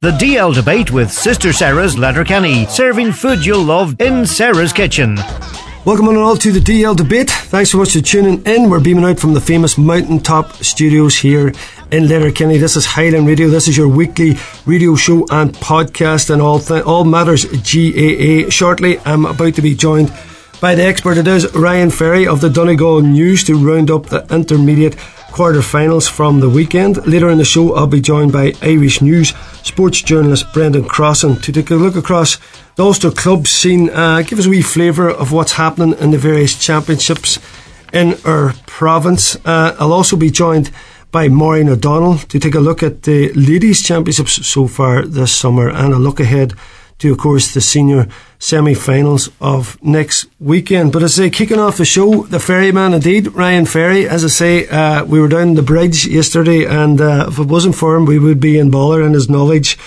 The DL debate with Sister Sarah's Letterkenny, serving food you'll love in Sarah's kitchen. Welcome on all to the DL debate. Thanks so much for tuning in. We're beaming out from the famous Mountaintop Studios here in Letterkenny. This is Highland Radio. This is your weekly radio show and podcast and all th- all matters GAA. Shortly, I'm about to be joined by the expert. It is Ryan Ferry of the Donegal News to round up the intermediate quarter-finals from the weekend. Later in the show, I'll be joined by Irish News sports journalist Brendan Crossan to take a look across the Ulster club scene, uh, give us a wee flavour of what's happening in the various championships in our province. Uh, I'll also be joined by Maureen O'Donnell to take a look at the ladies' championships so far this summer and a look ahead to, of course, the senior semi-finals of next weekend. But as I say, kicking off the show, the ferryman indeed, Ryan Ferry. As I say, uh, we were down the bridge yesterday, and uh, if it wasn't for him, we would be in Baller and his knowledge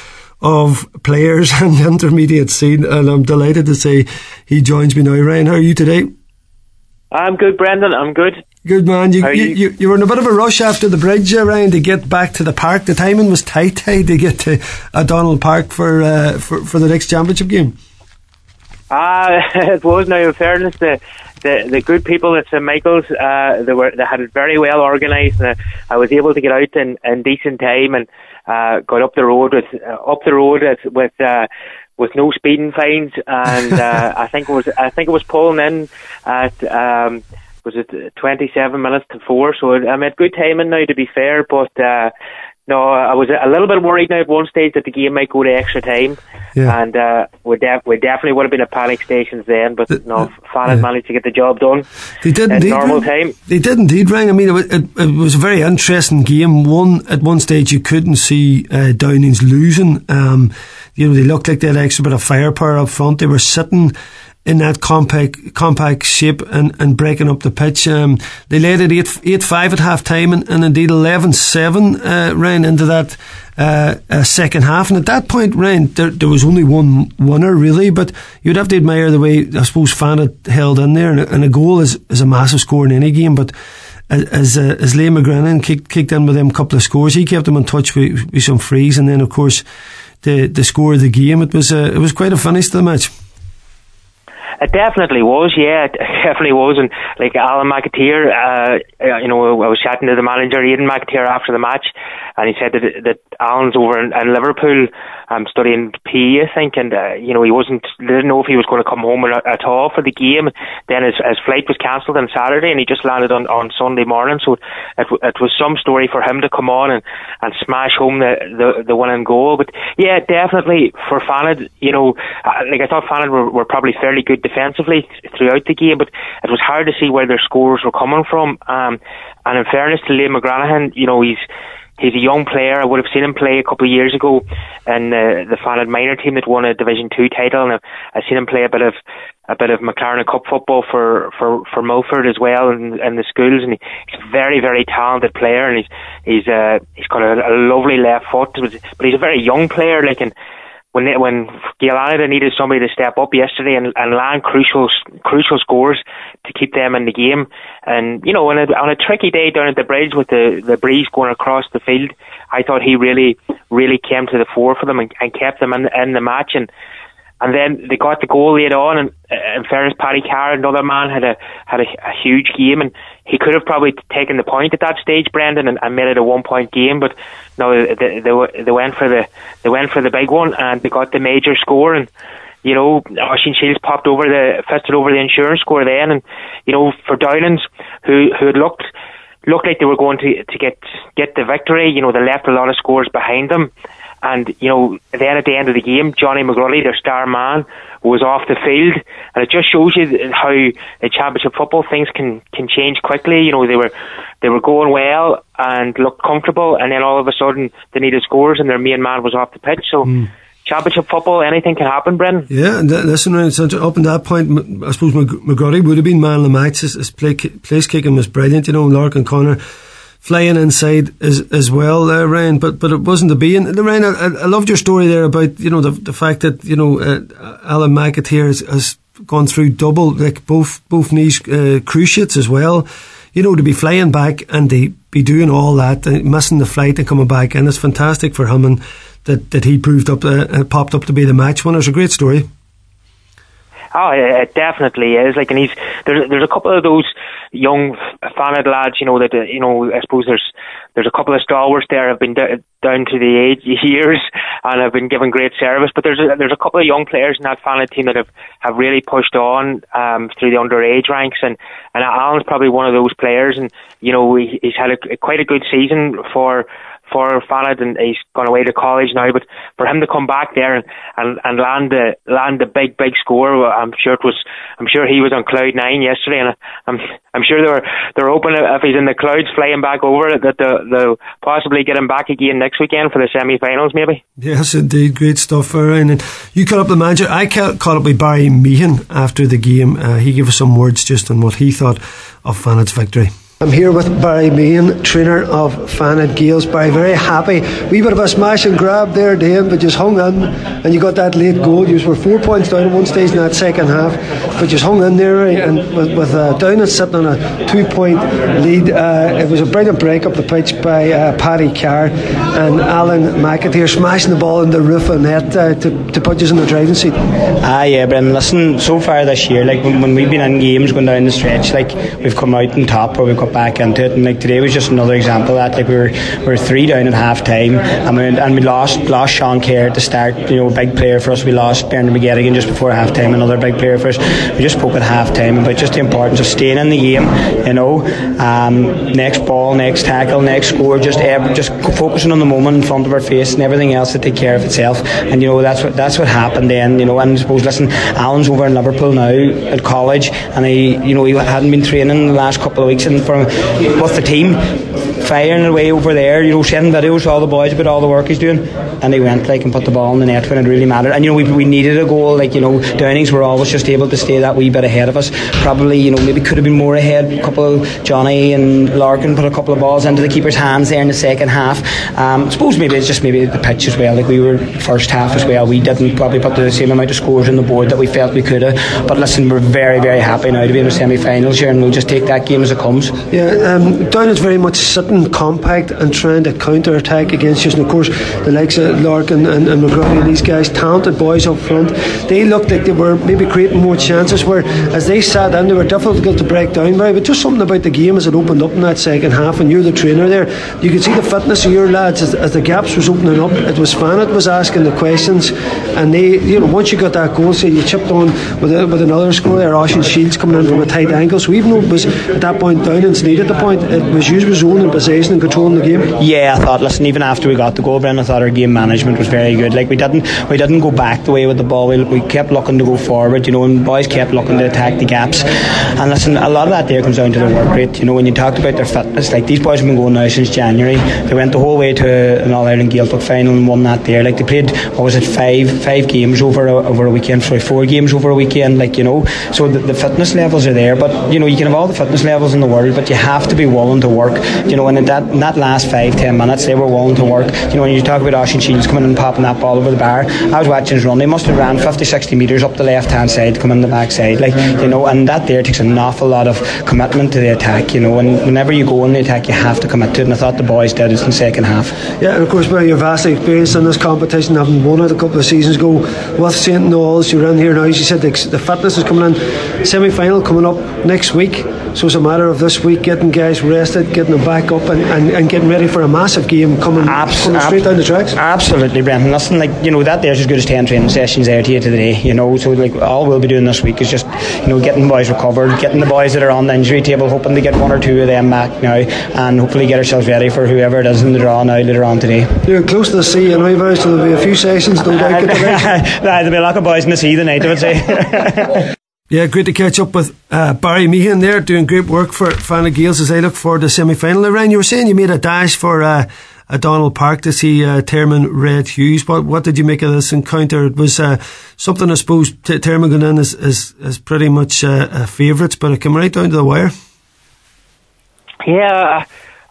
of players and the intermediate scene. And I'm delighted to say he joins me now. Ryan, how are you today? I'm good, Brendan. I'm good. Good man. You, you, you, you, were in a bit of a rush after the bridge, uh, Ryan, to get back to the park. The timing was tight, hey, to get to O'Donnell Park for, uh, for for the next championship game. Ah, uh, it was. Now, in fairness, the the, the good people at St Michael's, uh, they were they had it very well organised, and I was able to get out in, in decent time and uh, got up the road with uh, up the road with. Uh, with no speeding fines, and uh, I think it was I think it was pulling in at um, was it 27 minutes to four. So I'm at good timing now, to be fair. But uh, no, I was a little bit worried now at one stage that the game might go to extra time, yeah. and uh, we, def- we definitely would have been at panic stations then. But the, no, Fallon yeah. managed to get the job done. They did indeed. Normal time. They did indeed, Ryan. I mean, it, it, it, was a very interesting game. One at one stage you couldn't see uh, Downings losing. Um, you know, they looked like they had extra bit of firepower up front. They were sitting in that compact compact shape and, and breaking up the pitch. Um, they led it 8 8 5 at half time and, and indeed 11 7 uh, ran into that uh, uh, second half. And at that point, Ryan, there, there was only one winner really, but you'd have to admire the way I suppose Fanad held in there. And a, and a goal is, is a massive score in any game, but as uh, as Liam McGrennan kicked, kicked in with them a couple of scores, he kept them in touch with, with some frees, and then of course the the score of the game. It was uh, it was quite a finish to the match. It definitely was, yeah, it definitely was. And like Alan McAteer, uh, you know, I was chatting to the manager, Aidan McAteer, after the match, and he said that that Alan's over in, in Liverpool um, studying PE, I think, and uh, you know, he wasn't, didn't know if he was going to come home at, all for the game. Then his, his flight was cancelled on Saturday, and he just landed on, on Sunday morning. So it, it was some story for him to come on and, and smash home the, the, the winning goal. But yeah, definitely for Fanad, you know, like I thought Fanad were, were probably fairly good defensively throughout the game, but it was hard to see where their scores were coming from. Um, and in fairness to Liam McGranahan, you know, he's he's a young player. I would have seen him play a couple of years ago in uh, the Fanad minor team that won a Division Two title, and I've, I've seen him play a bit of a bit of McLaren Cup football for for for Milford as well in, in the schools, and he, he's a very very talented player, and he's he's uh, he's got a, a lovely left foot, but he's a very young player, like and when they, when Gilada needed somebody to step up yesterday and, and land crucial crucial scores to keep them in the game, and you know on a on a tricky day down at the bridge with the the breeze going across the field, I thought he really really came to the fore for them and, and kept them in in the match. And and then they got the goal later on. And uh, in fairness, Paddy Carr, another man, had a had a, a, huge game, and he could have probably taken the point at that stage, Brendan, and, and made it a one point game. But no, they, they, they went for the they went for the big one, and they got the major score. And you know, Oisin Shields popped over the fisted over the insurance score then, and you know, for Downings, who who had looked looked like they were going to to get get the victory, you know, they left a lot of scores behind them. And, you know, then at the end of the game, Johnny McGrully, their star man, was off the field. And it just shows you how in championship football things can, can change quickly. You know, they were, they were going well and looked comfortable. And then all of a sudden they needed scores and their main man was off the pitch. So, mm. Championship football, anything can happen, Brendan. Yeah, and listen, up in that point, I suppose McGrully would have been man of the match. His, his play, place kicking was brilliant, you know, Lark and Connor flying inside as as well, uh, Ryan. But but it wasn't to be. And Ryan, I, I loved your story there about you know the the fact that you know uh, Alan McAteer has, has gone through double like both both knees uh, cruciates as well. You know to be flying back and they be doing all that, uh, missing the flight and coming back and It's fantastic for him, and that, that he proved up, uh, uh popped up to be the match winner. It's a great story. Oh, it definitely is. Like, and he's there's there's a couple of those young Fanad lads, you know that uh, you know. I suppose there's there's a couple of stalwarts there have been d- down to the age years and have been given great service. But there's a, there's a couple of young players in that Fanad team that have have really pushed on um, through the underage ranks, and and Alan's probably one of those players. And you know he, he's had a, quite a good season for for Fanad and he's gone away to college now. But for him to come back there and, and, and land the land the big big score, I'm sure it was. I'm sure he was on cloud nine yesterday, and I'm I'm sure they were they're hoping if he's in the clouds flying back over that they'll, they'll possibly get him back again next weekend for the semi-finals, maybe. Yes, indeed, great stuff, Ryan. And you caught up the manager. I caught up with Barry Meehan after the game. Uh, he gave us some words just on what he thought of Fanad's victory. I'm here with Barry Meehan, trainer of Fanad Gaels. Barry, very happy. Wee bit of a smash and grab there, Dane, but just hung in and you got that late goal. You were four points down at one stage in that second half, but just hung in there and with, with uh, Down sitting on a two point lead. Uh, it was a brilliant break up the pitch by uh, Paddy Carr and Alan McAteer smashing the ball in the roof of net uh, to, to put us in the driving seat. Ah, yeah, Brendan, listen, so far this year, like when, when we've been in games going down the stretch, like we've come out on top or we've back into it. And like today was just another example of that. Like we were we were three down at half time and we, and we lost lost Sean Kerr at the start, you know, a big player for us. We lost Bernard McGettigan just before half time, another big player for us. We just spoke at half time about just the importance of staying in the game, you know. Um, next ball, next tackle, next score, just ever, just focusing on the moment in front of our face and everything else to take care of itself. And you know that's what that's what happened then, you know, and I suppose listen, Alan's over in Liverpool now at college and he you know he hadn't been training the last couple of weeks and for with the team, firing away over there, you know, sending videos to all the boys about all the work he's doing. And he went like and put the ball in the net when it really mattered. And you know, we, we needed a goal. Like you know, Downings were always just able to stay that wee bit ahead of us. Probably you know maybe could have been more ahead. A couple of Johnny and Larkin put a couple of balls into the keeper's hands there in the second half. Um, I suppose maybe it's just maybe the pitch as well. Like we were first half as well. We didn't probably put the same amount of scores on the board that we felt we could have. But listen, we're very very happy now to be in the semi-finals here, and we'll just take that game as it comes. Yeah, um, Down is very much sitting compact and trying to counter attack against us. And of course, the likes of Larkin and, and McGrady, these guys, talented boys up front, they looked like they were maybe creating more chances. Where as they sat down, they were difficult to break down by. But just something about the game as it opened up in that second half, and you're the trainer there, you could see the fitness of your lads as, as the gaps was opening up. It was Fanad was asking the questions, and they, you know, once you got that goal, say you chipped on with a, with another score there, Oisin Shields coming in from a tight angle. So even though it was at that point down and needed the point, it was used was own and possession and controlling the game. Yeah, I thought. Listen, even after we got the goal, Brendan, I thought our game management was very good. Like we didn't, we didn't go back the way with the ball. We, we kept looking to go forward, you know, and boys kept looking to attack the gaps. And listen, a lot of that there comes down to their work rate. You know, when you talked about their fitness, like these boys have been going now since January. They went the whole way to an All Ireland Gaeltacht final and won that there. Like they played, what was it, five five games over a, over a weekend? Sorry, four games over a weekend. Like you know, so the, the fitness levels are there. But you know, you can have all the fitness levels in the world, but you have to be willing to work. You know, and in that in that last five ten minutes, they were willing to work. You know, when you talk about Oisin Shields coming and popping that ball over the bar, I was watching his run. They must have ran 50, 60 metres up the left hand side, coming the back side. Like you know, and that there takes an awful lot of commitment to the attack. You know, and whenever you go in the attack, you have to commit to it. And I thought the boys did it in the second half. Yeah, and of course, Barry, you're vastly experienced in this competition, having won it a couple of seasons ago with St Naul's. You're in here now. As you said, the, the fitness is coming in. Semi final coming up next week. So it's a matter of this week getting guys rested, getting them back up, and, and, and getting ready for a massive game coming, Abs- coming straight ab- down the tracks. Absolutely, Brendan. Nothing like you know that there's as good as ten training sessions there to you today. You know, so like all we'll be doing this week is just you know getting the boys recovered, getting the boys that are on the injury table, hoping to get one or two of them back now, and hopefully get ourselves ready for whoever it is in the draw now later on today. You're close to the sea, and I so there'll be a few sessions. Don't doubt. there'll be a lot of boys in the sea tonight. I would say. Yeah, great to catch up with uh, Barry Meehan there, doing great work for Fanad Gaels as they look for the semi final. Ryan, you were saying you made a dash for uh, O'Donnell Park to see uh, Termon Red Hughs. What, what did you make of this encounter? It was uh, something I suppose T- Termon going in is, is, is pretty much uh, a favourite, but it came right down to the wire. Yeah,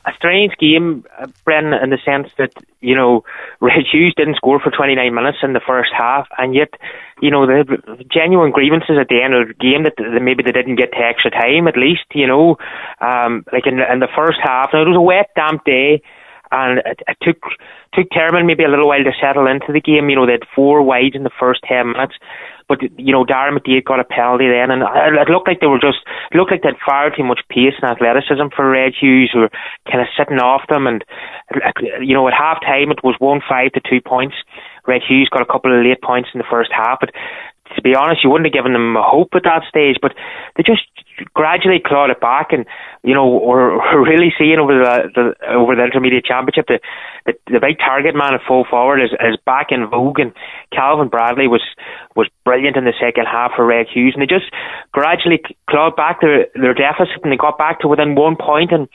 a strange game, uh, Brendan, in the sense that you know Red Hughs didn't score for 29 minutes in the first half, and yet you know the genuine grievances at the end of the game that, maybe they didn't get to extra time at least. You know, um, like in, in the first half, now it was a wet, damp day and it, it took took Termon maybe a little while to settle into the game. You know, they had four wides in the first ten minutes, but you know Darren McDaid got a penalty then, and it looked like they were just looked like they had far too much pace and athleticism for Red Hughs, who were kind of sitting off them. And you know, at half time it was one five to two points. Red Hughs got a couple of late points in the first half, but to be honest, you wouldn't have given them a hope at that stage. But they just gradually clawed it back, and you know we're, we're really seeing over the, the over the intermediate championship the, the the big target man at full forward is, is back in vogue, and Calvin Bradley was was brilliant in the second half for Red Hughs, and they just gradually clawed back their their deficit, and they got back to within one point, and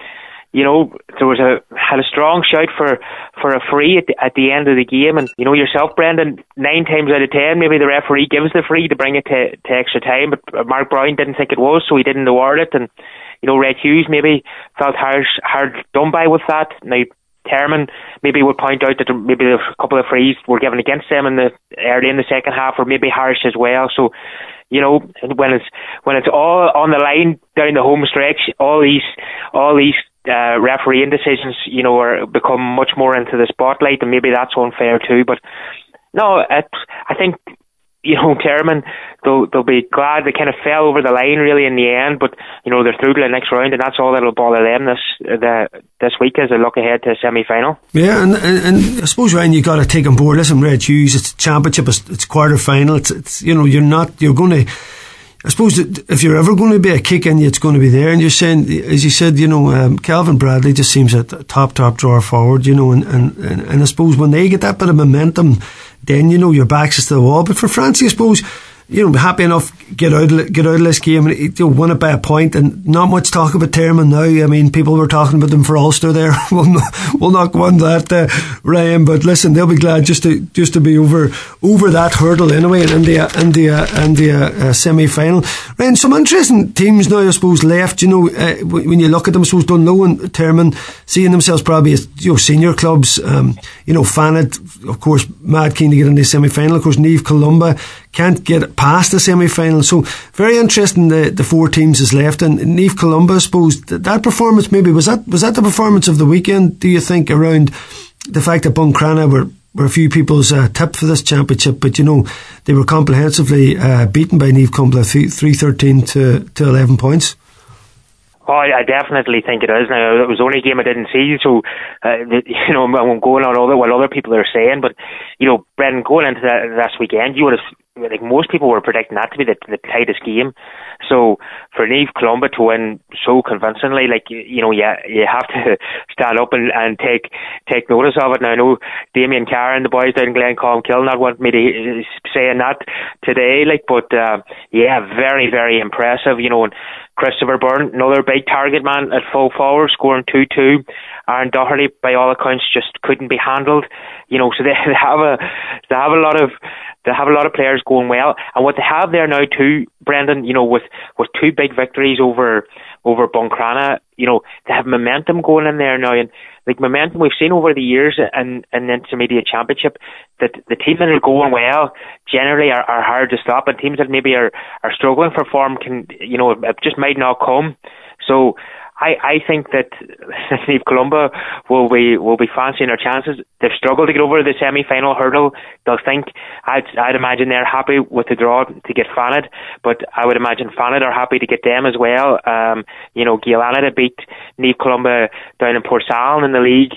you know, there was a had a strong shout for for a free at the, at the end of the game, and you know yourself, Brendan. Nine times out of ten, maybe the referee gives the free to bring it to, to extra time, but Mark Brown didn't think it was, so he didn't award it, and you know Red Hughs maybe felt hard hard done by with that. Now Termon maybe would point out that maybe a couple of frees were given against them in the early in the second half, or maybe harsh as well. So you know, when it's when it's all on the line down the home stretch, all these all these uh, refereeing decisions, you know, are become much more into the spotlight, and maybe that's unfair too. But no, it, I think you know, Termon, they'll they'll be glad they kind of fell over the line really in the end, but you know they're through to the next round, and that's all that'll bother them this the this week as they look ahead to the semi final. Yeah, and, and, and I suppose Ryan, you got to take on board. Listen, Red Hughs, it's championship, it's, it's quarter final. It's, it's you know you're not you're going to I suppose that if you're ever going to be a kick in it's going to be there. And you're saying, as you said, you know, um, Calvin Bradley just seems a top, top drawer forward, you know, and, and, and, I suppose when they get that bit of momentum, then, you know, your back's to the wall. But for Francie, I suppose, you know, happy enough get out of, get out of this game and you know, win it by a point and not much talk about Termon now. I mean, people were talking about them for Ulster there. we'll, not, we'll not go on that, uh, Ryan. But listen, they'll be glad just to just to be over over that hurdle anyway in the in the uh, semi final. Ryan, some interesting teams now, I suppose, left. You know, uh, when you look at them, I suppose Dungloe and Termon seeing themselves probably as you know senior clubs. Um, you know, Fanad, of course, mad keen to get in the semi final. Of course, Naomh Columba can't get past the semi final. So very interesting. The, the four teams is left, and Naomh Columba, I suppose that performance maybe was that was that the performance of the weekend? Do you think around the fact that Buncrana were were a few people's uh, tip for this championship, but you know they were comprehensively uh, beaten by Naomh Columba three thirteen to to eleven points. Oh, I definitely think it is. Now, it was the only game I didn't see, so, uh, you know, I won't go on all that what other people are saying, but, you know, Brendan, going into that, this weekend, you would have like most people were predicting that to be the, the tightest game. So for Naomh Columba to win so convincingly, like you know, yeah, you have to stand up and, and take take notice of it. Now I know Damien Carr and the boys down in Glencolmcille not want me to saying that today, like, but uh, yeah, very very impressive. You know, and Christopher Byrne, another big target man at full forward, scoring two two. Aaron Doherty, by all accounts, just couldn't be handled. You know, so they, they have a they have a lot of they have a lot of players going well, and what they have there now too, Brendan, you know, with with two big victories over over Buncrana, you know, they have momentum going in there now, and like momentum we've seen over the years in in the intermediate championship that the teams that are going well generally are, are hard to stop, and teams that maybe are are struggling for form can, you know, it just might not come. So I, I think that Naomh Columba will be will be fancying their chances. They've struggled to get over the semi final hurdle. They'll think I'd I'd imagine they're happy with the draw to get Fanad, but I would imagine Fanad are happy to get them as well. Um, you know, Guyalana to beat Naomh Columba down in Portsalon in the league.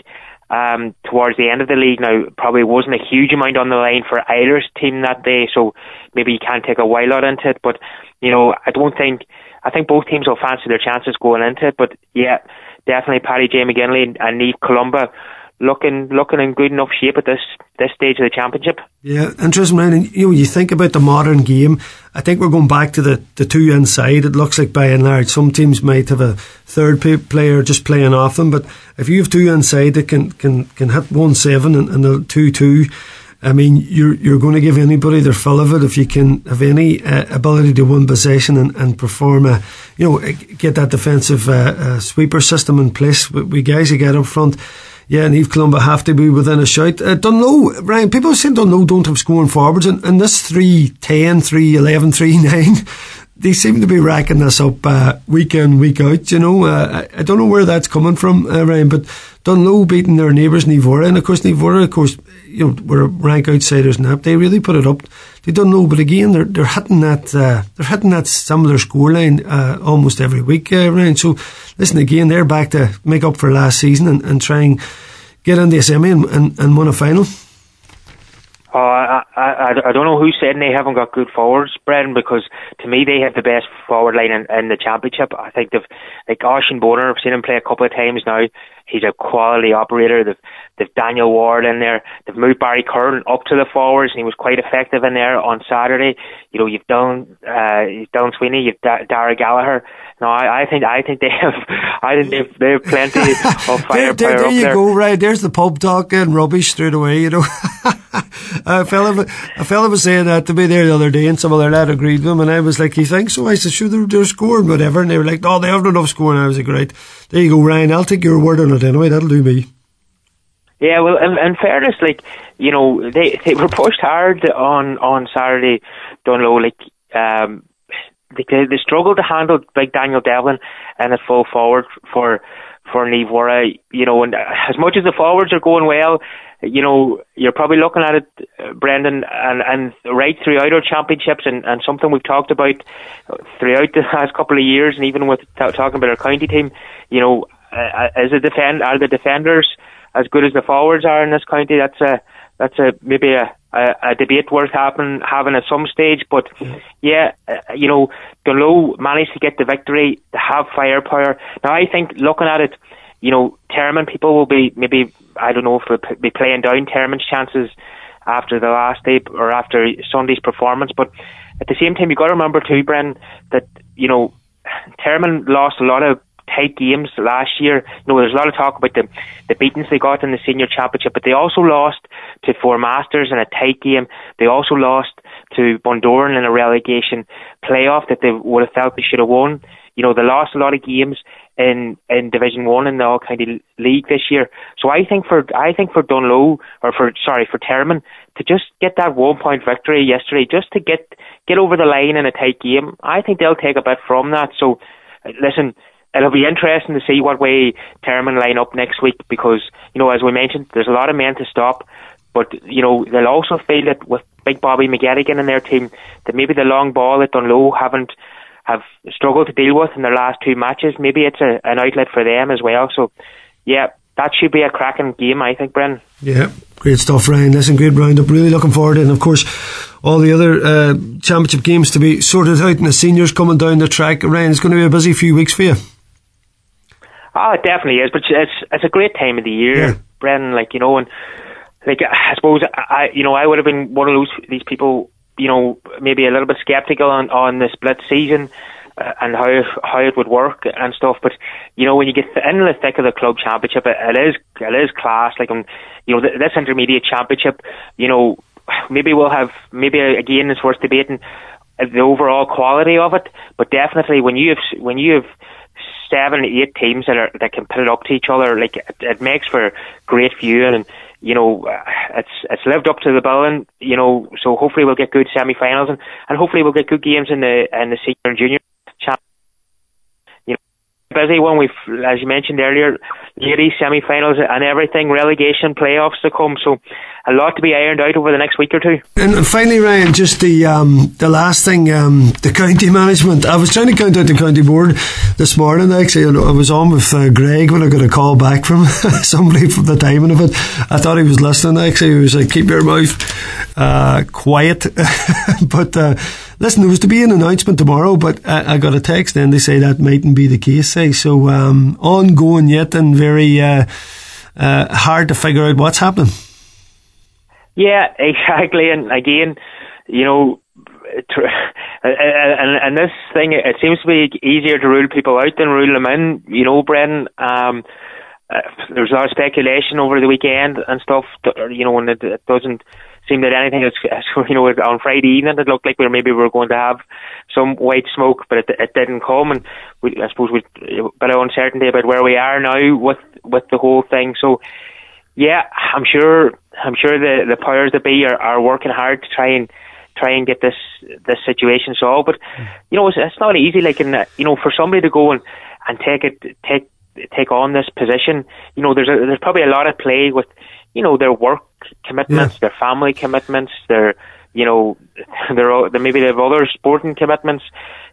Um, towards the end of the league now, probably wasn't a huge amount on the line for either team that day, so maybe you can't take a while out into it. But you know, I don't think I think both teams will fancy their chances going into it. But yeah, definitely Paddy J McGinley and Naomh Columba looking looking in good enough shape at this this stage of the championship. Yeah, interesting, man. And, you know, you think about the modern game. I think we're going back to the, the two inside. It looks like by and large, some teams might have a third player just playing off them, but if you have two inside that can can can hit one seven and, and the two two I mean, you're you're going to give anybody their fill of it if you can have any uh, ability to win possession and, and perform a, you know, get that defensive uh, uh, sweeper system in place. We, we guys who get up front. Yeah, and Eve Columba have to be within a shout. Uh, Dungloe, Ryan, people say Dungloe don't know don't have scoring forwards, and, and this 3 10, 3 11, 3 9 they seem to be racking this up uh, week in, week out. You know, uh, I, don't know where that's coming from, uh, Ryan, but Dungloe beating their neighbours, Nivora, and of course, Nivora, of course, you know, were rank outsiders that. They really put it up. They don't know, but again, they're they're hitting that uh, they're hitting that similar scoreline uh, almost every week, uh, Ryan. So, listen, again, they're back to make up for last season and, and try and get in the semi and, and, and win a final. Oh, I, I, I don't know who said they haven't got good forwards, Brendan, because to me they have the best forward line in, in the championship. I think they've, like Oisin Bonar, I've seen him play a couple of times now. He's a quality operator. They've, they've Daniel Ward in there. They've moved Barry Curran up to the forwards, and he was quite effective in there on Saturday. You know, you've done, uh, you've done Sweeney, you've da- Dara Gallagher. No, I, I think I think they have I think they've they've plenty of firepower. there, there, there you there. go, right? There's the pub talk and rubbish straight away. You know, a fellow, a fella was saying that to me there the other day, and some of their lad agreed with him, and I was like, "You think so?" I said, "Sure, they're, they're scoring whatever," and they were like, "No, they haven't enough scoring." I was like, "Right, there you go, Ryan. I'll take your word on it anyway. That'll do me." Yeah, well, in, in fairness, like you know, they they were pushed hard on on Saturday. Dungloe, like um, they, they struggled to handle big Daniel Devlin and a full forward for for Nivora. You know, and as much as the forwards are going well, you know, you're probably looking at it, uh, Brendan, and, and right throughout our championships, and, and something we've talked about throughout the last couple of years, and even with t- talking about our county team, you know, uh, as a defend, are the defenders as good as the forwards are in this county? That's a that's a maybe a, a, a debate worth having having at some stage. But yeah, uh, you know, Dungloe managed to get the victory, to have firepower. Now I think looking at it, you know, Termon people will be maybe I don't know if they'll be playing down Termon's chances after the last day or after Sunday's performance. But at the same time, you've got to remember too, Bren, that you know, Termon lost a lot of tight games last year. You know, there's a lot of talk about the the beatings they got in the senior championship, but they also lost to Four Masters in a tight game. They also lost to Bundoran in a relegation playoff that they would have felt they should have won. You know, they lost a lot of games in in Division One in the All County League this year. So I think for I think for Dungloe or for sorry for Termon to just get that one point victory yesterday, just to get get over the line in a tight game, I think they'll take a bit from that. So uh, listen, it'll be interesting to see what way Termon line up next week because, you know, as we mentioned, there's a lot of men to stop. But, you know, they'll also feel that with Big Bobby McGettigan in their team, that maybe the long ball at Dungloe haven't have struggled to deal with in their last two matches. Maybe it's a, an outlet for them as well. So, yeah, that should be a cracking game, I think, Bren. Yeah, great stuff, Ryan. Listen, great roundup. Really looking forward to it. And of course, all the other uh, championship games to be sorted out and the seniors coming down the track. Ryan, it's going to be a busy few weeks for you. Oh, it definitely is. But it's it's a great time of the year, Yeah. Brendan. Like you know, and like I suppose I you know I would have been one of those these people you know maybe a little bit skeptical on on the split season uh, and how how it would work and stuff. But you know when you get in the thick of the club championship, it, it is it is class. Like um, you know th- this intermediate championship, you know maybe we'll have maybe again it's worth debating uh, the overall quality of it. But definitely when you have when you have seven, eight teams that are that can put it up to each other. Like it, it makes for great viewing, and you know uh, it's it's lived up to the billing. You know, so hopefully we'll get good semi-finals, and, and hopefully we'll get good games in the in the senior and junior. You know, busy one. We've as you mentioned earlier, ladies semi-finals and everything, relegation, playoffs to come. So a lot to be ironed out over the next week or two. And finally, Ryan, just the um, the last thing, um, the county management. I was trying to count out the county board this morning. Actually, and I was on with uh, Greg when I got a call back from somebody from the timing of it. I thought he was listening. Actually, he was like, "Keep your mouth uh, quiet." but uh, listen, there was to be an announcement tomorrow, but I, I got a text then they say that mightn't be the case. Say so, um, ongoing yet and very uh, uh, hard to figure out what's happening. Yeah, exactly. And again, you know, and and this thing, it seems to be easier to rule people out than rule them in. You know, Brendan. Um, uh, there was a lot of speculation over the weekend and stuff. You know, and it, it doesn't seem that anything is, you know, on Friday evening it looked like we were maybe we were going to have some white smoke, but it, it didn't come, and we, I suppose we a bit of uncertainty about where we are now with with the whole thing. So, yeah, I'm sure I'm sure the the powers that be are, are working hard to try and try and get this this situation solved. But you know, it's, it's not easy. Like, in you know, for somebody to go and and take it take take on this position, you know, there's a, there's probably a lot of play with you know their work commitments, yeah. their family commitments, their you know, there maybe they have other sporting commitments.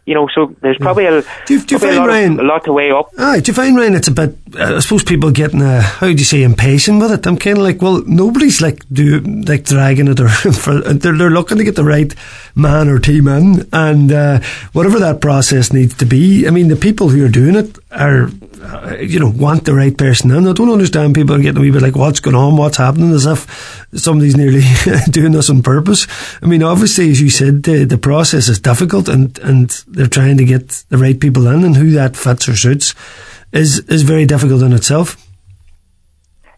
You know, so there's probably a, do you, do you find, a, lot Ryan, of, a lot to weigh up. Aye, do you find Ryan it's a bit? I suppose people getting uh, how do you say impatient with it. I'm kind of like, well, nobody's like do like dragging it or for, they're they're looking to get the right man or team in, and uh, whatever that process needs to be. I mean, the people who are doing it are uh, you know, want the right person in. I don't understand people getting a wee bit like, what's going on, what's happening, as if somebody's nearly doing this on purpose. I mean, obviously, as you said, the, the process is difficult and, and they're trying to get the right people in and who that fits or suits is, is very difficult in itself.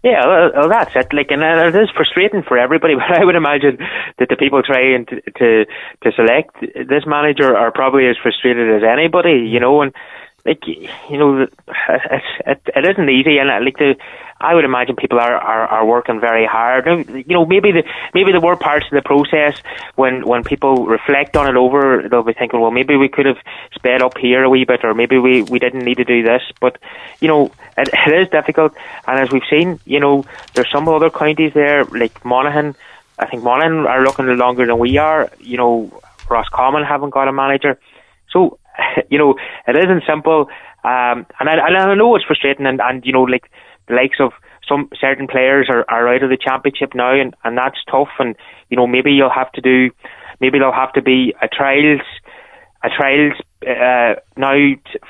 Yeah, well, that's it. Like, and it is frustrating for everybody. But I would imagine that the people trying to to, to select this manager are probably as frustrated as anybody. You know, and like you know, it, it, it isn't easy, and uh, like the, I would imagine people are, are, are working very hard. You know, maybe the maybe there were parts of the process when when people reflect on it over, they'll be thinking, well, maybe we could have sped up here a wee bit, or maybe we we didn't need to do this. But you know, it, it is difficult, and as we've seen, you know, there's some other counties there like Monaghan. I think Monaghan are looking longer than we are. You know, Roscommon haven't got a manager. So you know, it isn't simple. Um, and I, and I know it's frustrating, and, and you know, like the likes of some certain players are, are out of the championship now, and, and that's tough. And you know, maybe you'll have to do, maybe there'll have to be a trials, a trials uh, now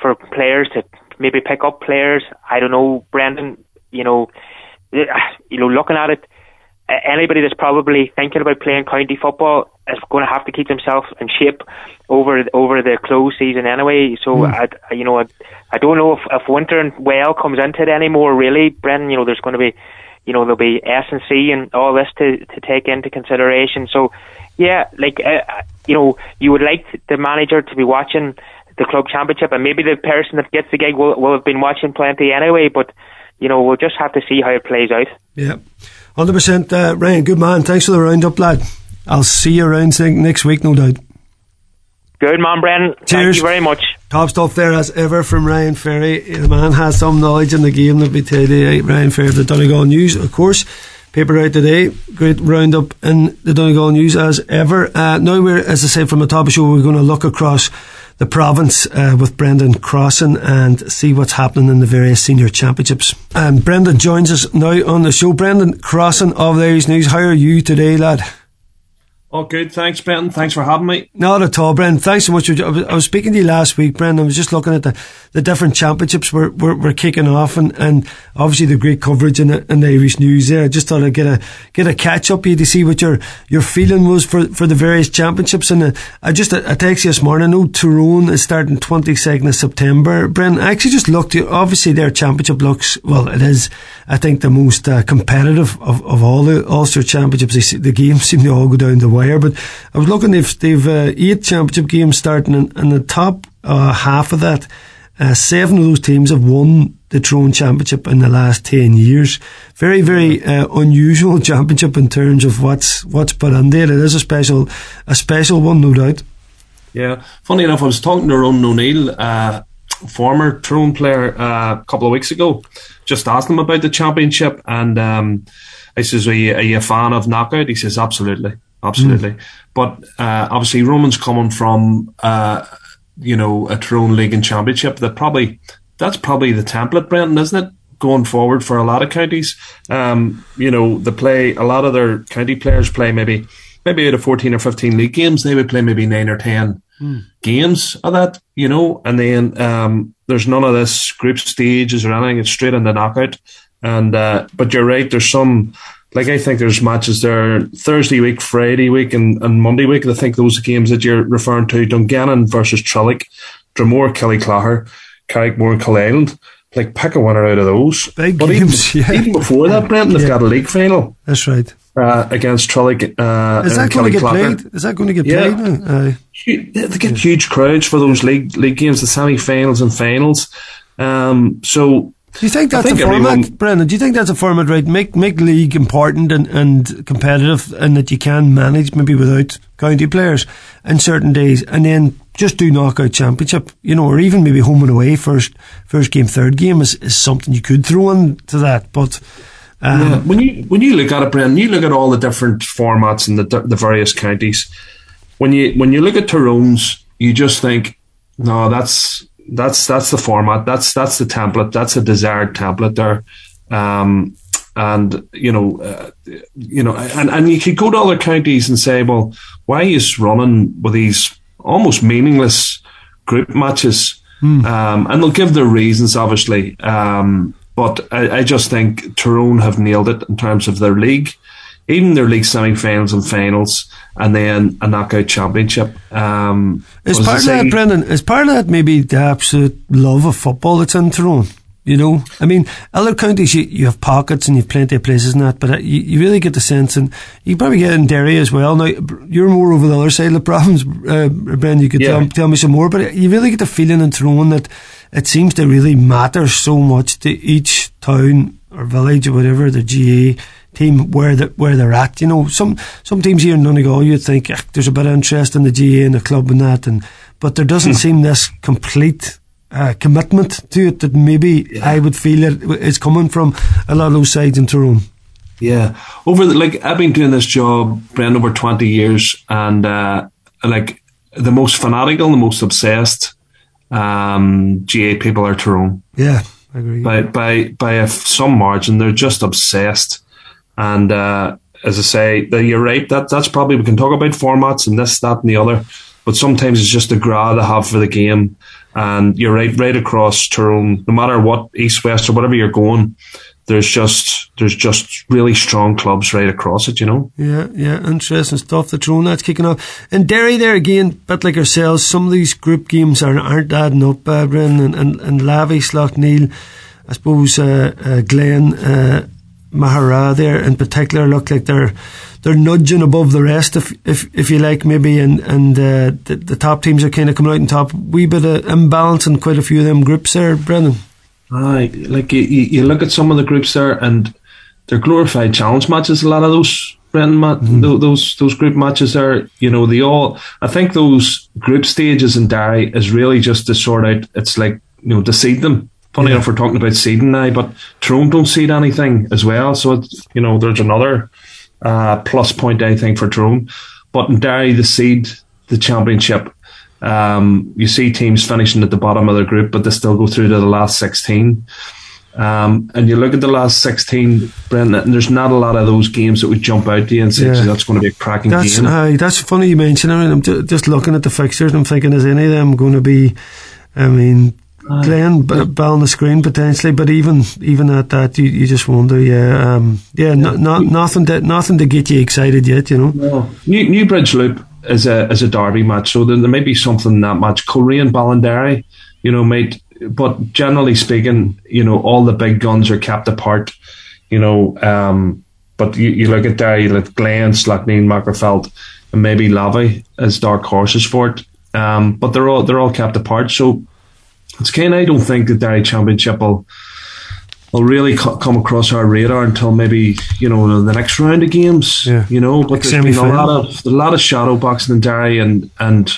for players to maybe pick up players. I don't know, Brendan. You know, you know, looking at it, anybody that's probably thinking about playing county football is going to have to keep themselves in shape over over the close season anyway. So mm. I, you know, I, I don't know if, if winter and well comes into it anymore. Really, Brendan, you know, there's going to be, you know, there'll be S and C and all this to to take into consideration. So, yeah, like uh, you know, you would like the manager to be watching the club championship, and maybe the person that gets the gig will will have been watching plenty anyway. But you know, we'll just have to see how it plays out. Yeah. 100%. Uh, Ryan, good man. Thanks for the roundup, lad. I'll see you around next week, no doubt. Good man, Brendan. Cheers. Thank you very much. Top stuff there as ever from Ryan Ferry. The man has some knowledge in the game, let me tell you. Ryan Ferry of the Donegal News, of course. Paper out today. Great roundup in the Donegal News as ever. Uh, now we're, as I said, from the top of the show, we're going to look across the province uh, with Brendan Crossan and see what's happening in the various senior championships. And Brendan joins us now on the show. Brendan Crossan of the Irish News, how are you today, lad? Oh, good. Thanks, Brendan. Thanks for having me. Not at all, Brendan. Thanks so much. I was speaking to you last week, Brendan. I was just looking at the, the different championships we're, we're, we're kicking off and, and obviously the great coverage in the, in the Irish news there. I just thought I'd get a, get a catch up here to see what your, your feeling was for, for the various championships. And uh, I just, I texted you this morning. I know Tyrone is starting 22nd of September. Brendan, I actually just looked, obviously their championship looks, well, it is, I think, the most uh, competitive of, of all the Ulster championships. The games seem to all go down the wire. But I was looking, they've, they've uh, eight championship games starting, and the top uh, half of that, uh, seven of those teams have won the Tyrone Championship in the last 10 years. Very, very uh, unusual championship in terms of what's what's put in there. It is a special a special one, no doubt. Yeah. Funny enough, I was talking to Ronan O'Neill, uh, former Tyrone player, uh, a couple of weeks ago, just asked him about the championship. And um, I says, are you, are you a fan of knockout? He says, absolutely absolutely. Mm. But uh, obviously, Ronan's coming from uh, you know a Tyrone League and Championship. That probably that's probably the template, Brendan, isn't it? Going forward for a lot of counties, um, you know, the play a lot of their county players play maybe maybe out of fourteen or fifteen league games, they would play maybe nine or ten mm. games of that, you know, and then um, there's none of this group stages or anything. It's straight in the knockout. And uh, but you're right. There's some like I think there's matches there Thursday week, Friday week, and, and Monday week. I think those games that you're referring to: Dungannon versus Trillick, Dromore, Killyclogher, Carrickmore, and Island. like pick a winner out of those. Big but games, even, yeah. even before that, Brendan, they've Yeah. got a league final That's right. uh, against Trillick. Uh, Is that going to get Killyclogher. played? Is that going to get Yeah. played. Hu- They get huge crowds for those league league games, the semi-finals and finals. Um, so Do you think that's think a format, Brendan? Do you think that's a format, right? Make make league important and, and competitive, and that you can manage maybe without county players in certain days, and then just do knockout championship, you know, or even maybe home and away first first game, third game is, is something you could throw into that. But um, Yeah, when you when you look at it, Brendan, you look at all the different formats in the the various counties. When you when you look at Tyrone's, you just think, no, that's that's that's the format. That's that's the template. That's a desired template there. Um, and you know, uh, you know, and, and you could go to other counties and say, well, why is running with these almost meaningless group matches? Um, and they'll give their reasons, obviously. Um, but I, I just think Tyrone have nailed it in terms of their league, even their league semi-finals and finals, and then a knockout championship. Um, is part of that. Brendan? Is part of that maybe the absolute love of football that's in Tyrone? You know, I mean, other counties you, you have pockets and you've plenty of places in that, but uh, you, you really get the sense, and you probably get in Derry as well. Now you're more over the other side of the province, uh, Brendan. You could Yeah. tell, tell me some more, but you really get the feeling in Tyrone that it seems to really matter so much to each town or village or whatever the GA team where the, where they're at. You know, some some teams here in Donegal you'd think "Ah, there's a bit of interest in the GA and the club and that, and but there doesn't seem this complete. Uh, commitment to it that maybe I would feel it is coming from a lot of those sides in Tyrone. Yeah, over the, like I've been doing this job, Brendan, over twenty years, and uh, like the most fanatical, the most obsessed um, GA people are Tyrone. Yeah, I agree. by by by a, some margin. They're just obsessed, and uh, as I say, you're right. That that's probably we can talk about formats and this, that, and the other. But sometimes it's just a gra to have for the game, and you're right. Right across Tyrone, no matter what east, west, or whatever you're going, there's just there's just really strong clubs right across it. You know. Yeah, yeah, interesting stuff. The Tyrone that's kicking off. And Derry there again, bit like ourselves, some of these group games are, aren't adding up, Brendan, and, and, and Lavey, Neil, I suppose uh, uh, Glen, uh, Maghera there in particular look like they're they're nudging above the rest, if if if you like, maybe, and and uh, the, the top teams are kind of coming out on top. Wee bit of imbalance in quite a few of them groups there, Brendan. Aye, like you, you look at some of the groups there, and they're glorified challenge matches. A lot of those, Brendan, mat, tho- those those group matches are, You know, they all. I think those group stages in Derry is really just to sort out. It's like you know to seed them. Funny enough, we're talking about seeding now, but Tyrone don't seed anything as well. So it's, you know, there's another uh, plus point I think for Tyrone. But in Derry, the seed the championship. Um, you see teams finishing at the bottom of their group, but they still go through to the last 16. Um, and you look at the last 16, Brendan, and there's not a lot of those games that would jump out to you and say, Yeah. That's going to be a cracking That's game. aye, that's funny you mention it. I mean, I'm ju- just looking at the fixtures and I'm thinking, is any of them going to be? I mean, Glenn b- on the screen potentially, but even even at that, you, you just wonder. Yeah, um, yeah, no, no, nothing to nothing to get you excited yet. You know. No. New, Newbridge Loup is a is a derby match, so there, there may be something in that match. Korean Ballinderry, you know, might, but generally speaking, you know, all the big guns are kept apart. You know, um, but you, you look at there, you look at Glen, Slaughtneil, Magherafelt, and maybe Lavey as dark horses for it. Um, but they're all they're all kept apart. So it's kind. I don't think the Derry Championship will will really co- come across our radar until maybe you know the next round of games. Yeah. You know, but Like there's been a lot of a lot of shadow boxing in Derry, and and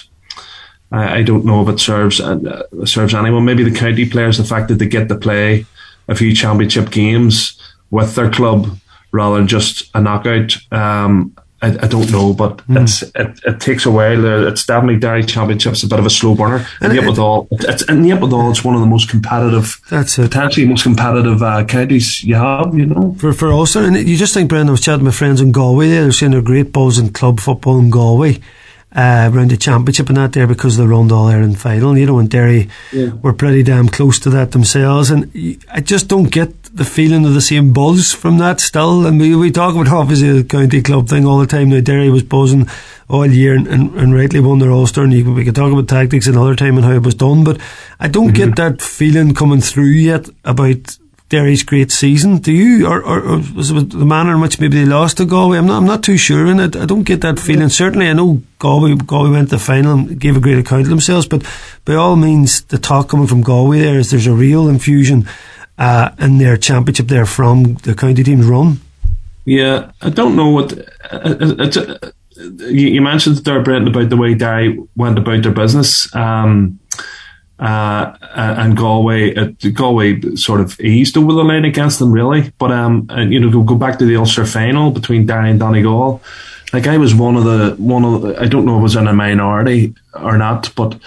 I, I don't know if it serves uh, serves anyone. Maybe the county players, the fact that they get to play a few championship games with their club rather than just a knockout. Um, I, I don't know, but Hmm. it's it, it takes a while. Uh, It's definitely Derry Championship's a bit of a slow burner. And, And yet it- with all, it's, and yet with all, it's one of the most competitive, That's it. potentially most competitive uh, counties you have. You know. For for Ulster, and you just think, Brendan, I was chatting to my friends in Galway there, they're saying they're great balls in club football in Galway. Uh, around the championship and that there because they of the Rundle Ireland final, you know, and Derry Yeah. were pretty damn close to that themselves. And I just don't get the feeling of the same buzz from that still? And we, we talk about obviously the county club thing all the time. Now Derry was buzzing all year and, and, and rightly won their Ulster, and you, we could talk about tactics another time and how it was done. But I don't mm-hmm. get that feeling coming through yet about Derry's great season. Do you, or, or, or, was it the manner in which maybe they lost to Galway? I'm not, I'm not too sure in it. I don't get that feeling. Certainly, I know Galway, Galway went to the final and gave a great account of themselves, but by all means, the talk coming from Galway there is there's a real infusion uh, in their championship there from the county team's run. Yeah, I don't know what. Uh, uh, uh you mentioned there, Brent, about the way Derry went about their business. Um, uh, and Galway, uh, Galway sort of eased over the line against them, really. But um, and, you know, go back to the Ulster final between Derry and Donegal, like I was one of the one of the, I don't know if it was in a minority or not, but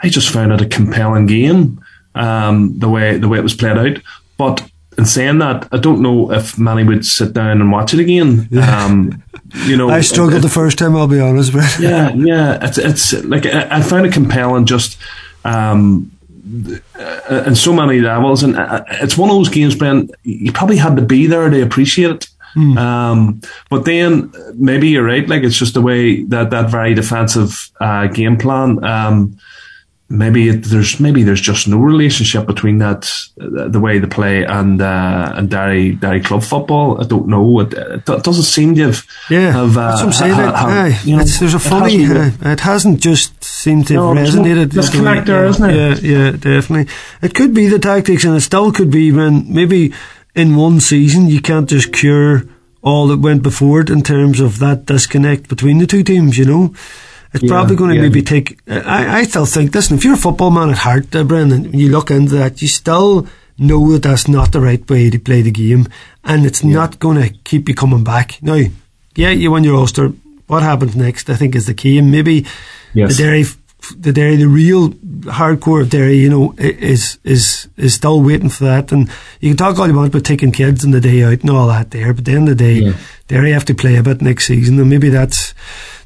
I just found it a compelling game. Um, the way the way it was played out, but in saying that, I don't know if many would sit down and watch it again. Um, you know, I struggled it, the first time. I'll be honest, but yeah, yeah, it's it's like I, I found it compelling just um, and so many levels. And uh, it's one of those games, Ben, you probably had to be there to appreciate it. Mm. Um, but then maybe you're right. Like it's just the way that that very defensive uh, game plan. Um, maybe it, there's maybe there's just no relationship between that the way they play and uh, and Derry Derry club football. I don't know. It, it doesn't seem to have. Yeah, have, uh, that's what I'm saying. Ha, ha, you know, there's a funny. It hasn't, uh, it hasn't, just seemed to no, have resonated. Disconnect there, isn't it? Yeah, yeah, definitely. It could be the tactics, and it still could be when maybe in one season you can't just cure all that went before it in terms of that disconnect between the two teams. You know. It's yeah, probably going to yeah. maybe take. I, I still think, listen, if you're a football man at heart, uh, Brendan, you look into that, you still know that that's not the right way to play the game, and it's yeah. not going to keep you coming back. Now, yeah, you win your Ulster. What happens next? I think is the key, and maybe yes. the Derry, the Derry, the real hardcore of Derry, you know, is is is still waiting for that. And you can talk all you want about taking kids on the day out and all that there, but at the end of the day, yeah. Derry have to play a bit next season, and maybe that's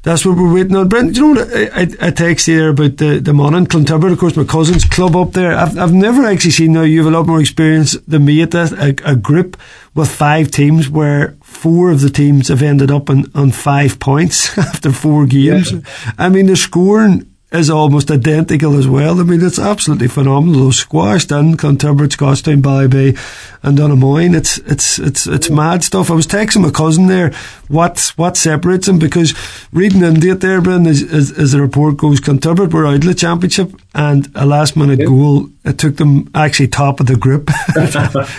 that's what we're waiting on. Brent, you know what I, I, I text you there about the, the Monaghan, Clontibret, of course, my cousin's club up there. I've, I've never actually seen now, you have a lot more experience than me at this, a, a group with five teams where four of the teams have ended up on, on five points after four games. Yeah. I mean, the scoring is almost identical as well. I mean, it's absolutely phenomenal. Those squashed in Clontibret, Scotstown, Ballybay, and Donaghmoyne. It's it's it's it's mad stuff. I was texting my cousin there what what separates them because reading into it there, Brendan, as, as, as, the report goes, Clontibret were out of the championship and a last minute goal it took them actually top of the group.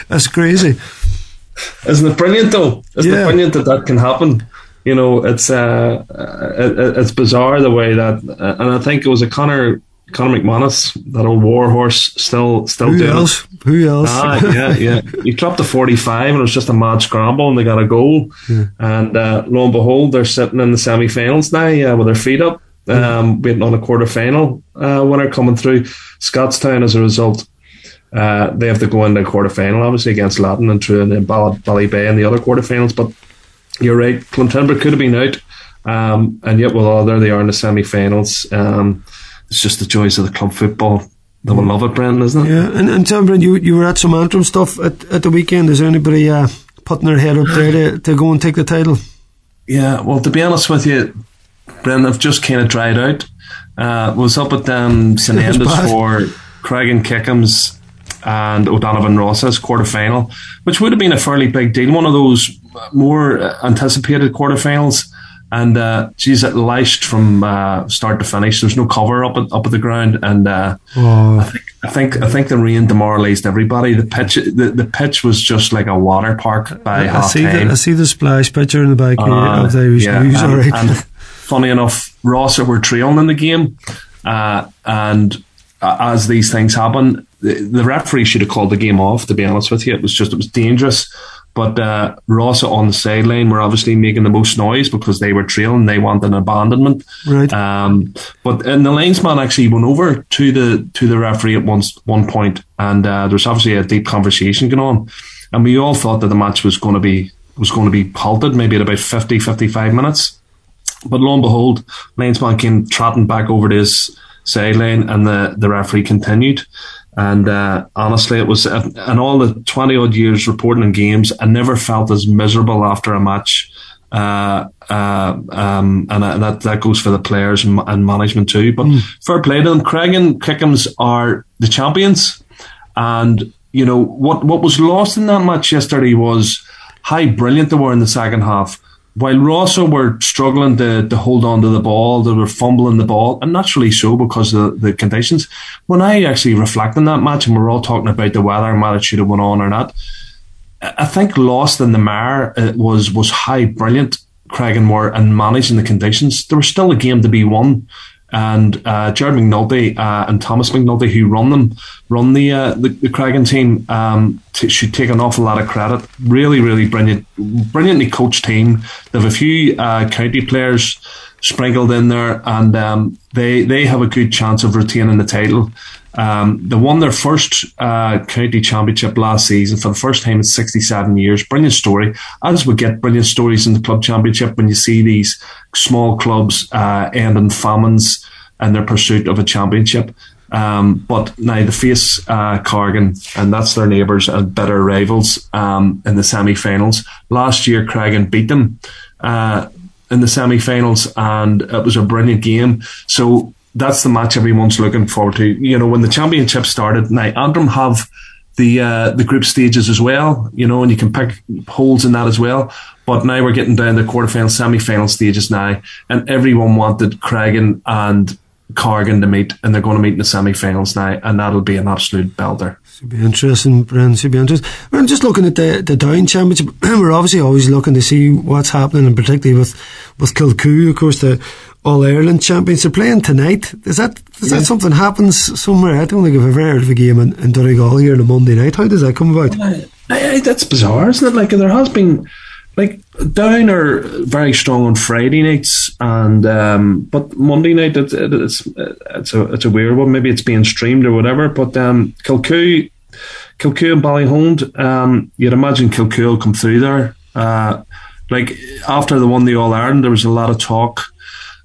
That's crazy. Isn't it brilliant though? Isn't yeah. it brilliant that that can happen? You know, it's uh, it, it's bizarre the way that, uh, and I think it was a Conor Conor McManus, that old war horse, still still Who doing else? It. Who else? Ah, yeah, yeah. He dropped the forty five, and it was just a mad scramble, and they got a goal. Yeah. And uh, lo and behold, they're sitting in the semi finals now uh, with their feet up, um, waiting on a quarter final uh, winner coming through. Scotstown, as a result. Uh, they have to go into a quarter final, obviously against Latton and through and then Ballybay in the other quarter finals. But you're right. Clontibret could have been out, um, and yet, well, oh, there they are in the semi-finals. Um, it's just the joys of the club football. They will love it, Brendan, isn't it? Yeah, and, and tell Brendan, you you were at some Antrim stuff at, at the weekend. Is there anybody uh, putting their head up there to, to go and take the title? Yeah, well, to be honest with you, Brendan, I've just kind of dried out. Uh, was up at um, St Enda's for Creggan Kickham's and O'Donovan Rossa's quarter final, which would have been a fairly big deal. One of those more anticipated quarterfinals. And uh, geez, it lashed from uh, start to finish. There's no cover up at, up at the ground, and uh, oh. I think I think I think the rain demoralised everybody. The pitch the, the pitch was just like a water park by I, half I see time. The, I see the splash picture in the back uh, of those yeah, news. And, right. and funny enough, Rossa were trailing in the game, uh, and uh, as these things happen, the, the referee should have called the game off. To be honest with you, it was just it was dangerous but uh, Rossa on the sideline were obviously making the most noise because they were trailing. They wanted an abandonment. Right. Um, but and the linesman actually went over to the to the referee at one one point, and uh, there was obviously a deep conversation going on, and we all thought that the match was going to be was going to be halted maybe at about 50, 55 minutes. But lo and behold, linesman came trotting back over to his sideline, and the the referee continued. And uh, honestly, it was, uh, in all the 20 odd years reporting in games, I never felt as miserable after a match. Uh, uh, um, and uh, that, that goes for the players and, and management too. But mm. fair play to them. Creggan Kickhams are the champions. And, you know, what, what was lost in that match yesterday was how brilliant they were in the second half while Rossa were struggling to, to hold on to the ball, they were fumbling the ball, and naturally so because of the, the conditions. When I actually reflect on that match, and we're all talking about the weather and whether it should have went on or not, I think lost in the mire uh, was was how brilliant Creggan were and managing the conditions. There was still a game to be won, and uh, Jared McNulty uh, and Thomas McNulty, who run them, run the uh, the, the team, um, t- should take an awful lot of credit. Really, really brilliant, brilliantly coached team. They have a few uh, county players sprinkled in there, and um, they they have a good chance of retaining the title. Um, they won their first uh, county championship last season for the first time in 67 years. Brilliant story. As we get brilliant stories in the club championship when you see these small clubs uh, end in famines and their pursuit of a championship. Um, but now the face uh, Cargin, and that's their neighbours and better rivals um, in the semi-finals. Last year, Creggan beat them uh, in the semi-finals, and it was a brilliant game. So that's the match everyone's looking forward to. You know, when the championship started, now Antrim have the uh, the group stages as well, you know, and you can pick holes in that as well. But now we're getting down the quarterfinal, semi-final stages now, and everyone wanted Creggan and Cargin to meet, and they're going to meet in the semi-finals now, and that'll be an absolute belter. Should be interesting, Brian. Should be interesting. I'm just looking at the the Down Championship. we're obviously always looking to see what's happening, and particularly with with Kilcoo, of course, the All Ireland champions. They're playing tonight. Is that is yeah. that something happens somewhere? I don't think I've ever heard of a game in, in Donegal here on a Monday night. How does that come about? I, I, that's bizarre, isn't it? Like there has been like Down are very strong on Friday nights, and um, but Monday night it, it, it's it's a it's a weird one. Maybe it's being streamed or whatever. But um, Kilcoo, Kilcoo and Ballyholland, um, you'd imagine Kilcoo will come through there. Uh, like after the one the All Ireland, there was a lot of talk,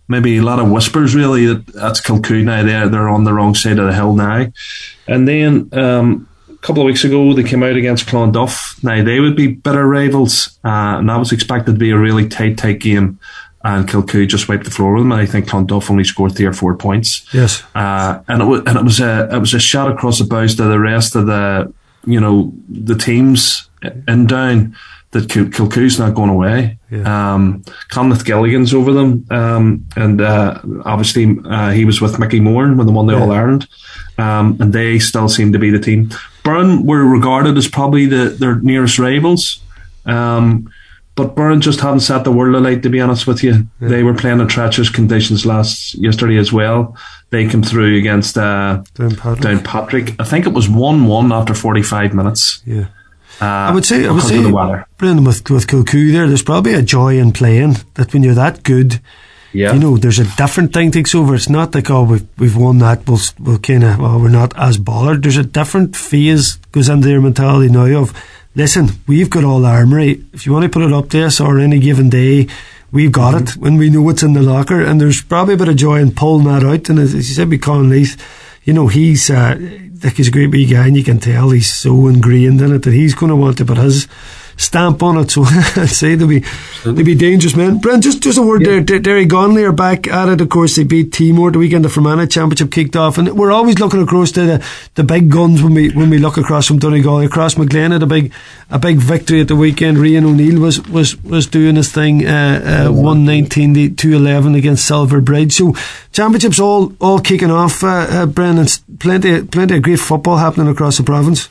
maybe a lot of whispers. Really, that that's Kilcoo now. They're they're on the wrong side of the hill now, and then. Um, a couple of weeks ago, they came out against Clonduff. Now, they would be bitter rivals, uh, and that was expected to be a really tight, tight game. And Kilcoo just wiped the floor with them. And I think Clonduff only scored three or four points. Yes. Uh, and it was, and it was a, it was a shot across the bows to the rest of the, you know, the teams in down that Kilcoo's not going away. Yeah. Um, Gilligan's over them, um, and uh, obviously uh, he was with Mickey Moran when they won the yeah. All Ireland, um, and they still seem to be the team. Burren were regarded as probably the, their nearest rivals. Um, but Burren just haven't set the world alight, to be honest with you. Yeah. They were playing in treacherous conditions last yesterday as well. They came through against uh, Downpatrick. Downpatrick. I think it was 1 1 after 45 minutes. Yeah. Uh, I would say, I would say, Brendan, with, with Kilcoo there, there's probably a joy in playing that when you're that good, yeah. You know, there's a different thing takes over. It's not like, oh, we've, we've won that, we'll, we'll kind of, well, we're not as bothered. There's a different phase goes into their mentality now of, listen, we've got all the armoury. If you want to put it up to us or any given day, we've got mm-hmm. it when we know what's in the locker. And there's probably a bit of joy in pulling that out. And as you said, with Conleith, you know, he's, uh, like he's a great big guy and you can tell he's so ingrained in it that he's going to want to put his, stamp on it. So I'd say they'll be they'll be dangerous men. Brent, just just a word yeah. there. Derrygonnelly are back at it. Of course, they beat Teemore the weekend. The Fermanagh Championship kicked off, and we're always looking across to the, the big guns when we when we look across from Donegal. Crossmaglen had a big a big victory at the weekend. Rian O'Neill was was was doing his thing. Uh, uh, one nineteen to eleven against Silverbridge. So championships all all kicking off. Uh, uh, Brendan, plenty plenty of great football happening across the province.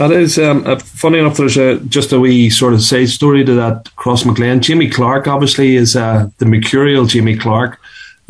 That is um, uh, funny enough. There's a, just a wee sort of side story to that Crossmaglen. Jimmy Clarke obviously is uh, the mercurial Jimmy Clarke.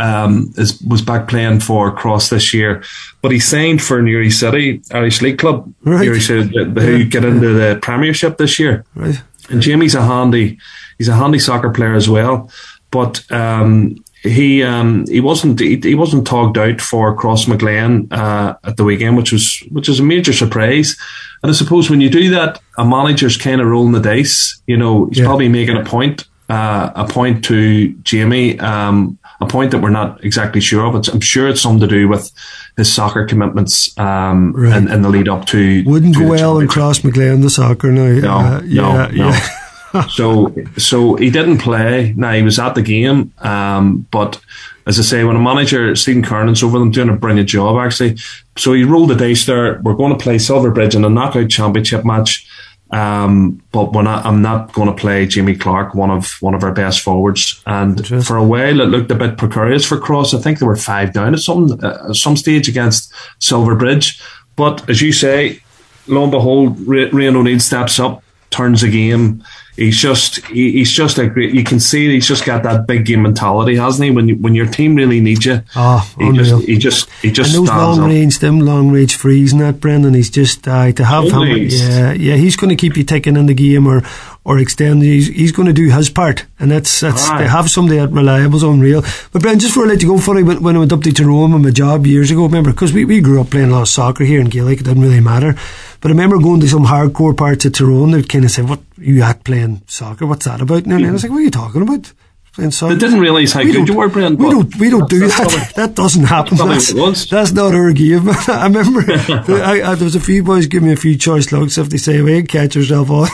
Um, is was back playing for Cross this year, but he signed for Newry City Irish League Club, right. Newry City, who yeah. get into the Premiership this year. Right. And Jamie's a handy, he's a handy soccer player as well. But um, he um, he wasn't he, he, wasn't togged out for Crossmaglen uh, at the weekend, which was which was a major surprise. And I suppose when you do that, a manager's kind of rolling the dice. You know, he's yeah. probably making a point uh, a point to Jamie. Um, a point that we're not exactly sure of. It's, I'm sure it's something to do with his soccer commitments um, right. in, in, the lead up to. Wouldn't to go well in Crossmaglen the soccer now. No, uh, yeah, no, yeah. so so he didn't play. Now he was at the game, um, but as I say, when a manager Stephen Kernan's over them doing a brilliant job actually. So he rolled the dice there. We're going to play Silverbridge in a knockout championship match. Um, but when I, am not going to play Jamie Clarke, one of one of our best forwards, and for a while it looked a bit precarious for Cross. I think they were five down at some uh, some stage against Silverbridge. But as you say, lo and behold, Rian O'Neill steps up, turns the game he's just he, he's just a great. You can see he's just got that big game mentality, hasn't he? When you, when your team really needs you, oh, he unreal. just he just he just and those long up. range, them long range frees and that Brendan. He's just uh, to have him. Yeah, yeah, he's going to keep you ticking in the game or or extend. He's, he's going to do his part, and that's that's right. they have somebody that reliable's unreal. But Brendan, just for I let you go, funny when, when I went up to Tyrone on my job years ago, remember because we, we grew up playing a lot of soccer here in Gaelic, it didn't really matter. But I remember going to some hardcore parts of Tyrone. They'd kind of say, "What you at playing soccer? What's that about?" And I was like, "What are you talking about?" Playing soccer. They didn't realise how good you were, Brian. We don't. We don't do that. that doesn't happen. That's, that's, that's, not our game. I remember I, I, there was a few boys give me a few choice looks if they say, "We catch yourself on."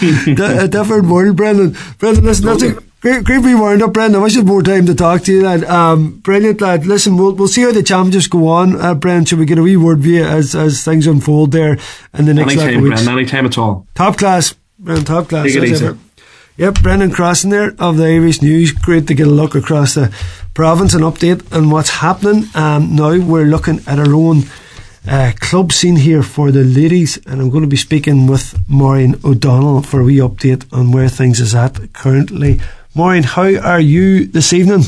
A different world, Brendan. Brendan, listen, that's a Great, great wound up, Brendan. I wish I had more time to talk to you, lad. Um, brilliant, lad. Listen, we'll, we'll see how the championships go on, uh, Brendan. Should we get a wee word view as, as things unfold there in the next anytime, weeks? Brendan, anytime at all. Top class, Brendan, top class. Take it easy. Yep, Brendan Crossan there of the Irish News. Great to get a look across the province and update on what's happening. Um, now we're looking at our own uh, club scene here for the ladies, and I'm going to be speaking with Maureen O'Donnell for a wee update on where things is at currently. Maureen, how are you this evening?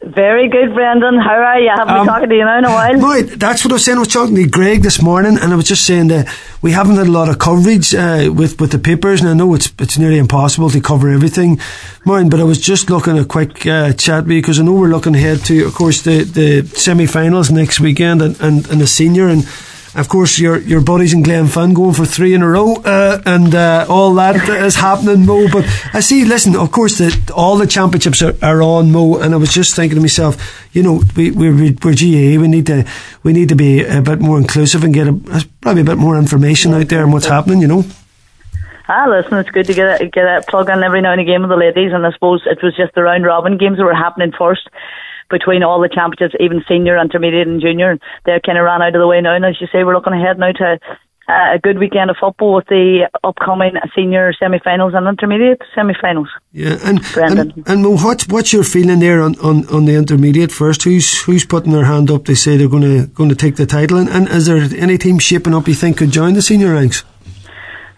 Very good, Brendan. How are you? I haven't um, been talking to you now in a while. Right, that's what I was saying. I was talking to Greg this morning, and I was just saying that we haven't had a lot of coverage uh, with with the papers, and I know it's it's nearly impossible to cover everything, Maureen. But I was just looking a quick uh, chat because I know we're looking ahead to, of course, the the semi-finals next weekend and, and, and the senior and of course, your your buddies in Glenfin going for three in a row, uh, and uh, all that is happening, Mo. But I see, listen, of course, that all the championships are, are, on, Mo. And I was just thinking to myself, you know, we, we're, we're GAA, we need to we need to be a bit more inclusive and get a, probably a bit more information out there on what's happening, you know. Ah, listen, it's good to get a, get a plug in every now and again with the ladies, and I suppose it was just the round robin games that were happening first between all the championships, even senior, intermediate, and junior. They're kind of ran out of the way now. And as you say, we're looking ahead now to uh, a good weekend of football with the upcoming senior semi-finals and intermediate semi-finals. Yeah, and Brendan. and, and what's what's your feeling there on, on, on the intermediate first? Who's who's putting their hand up? They say they're going to going to take the title, and, and is there any team shaping up you think could join the senior ranks?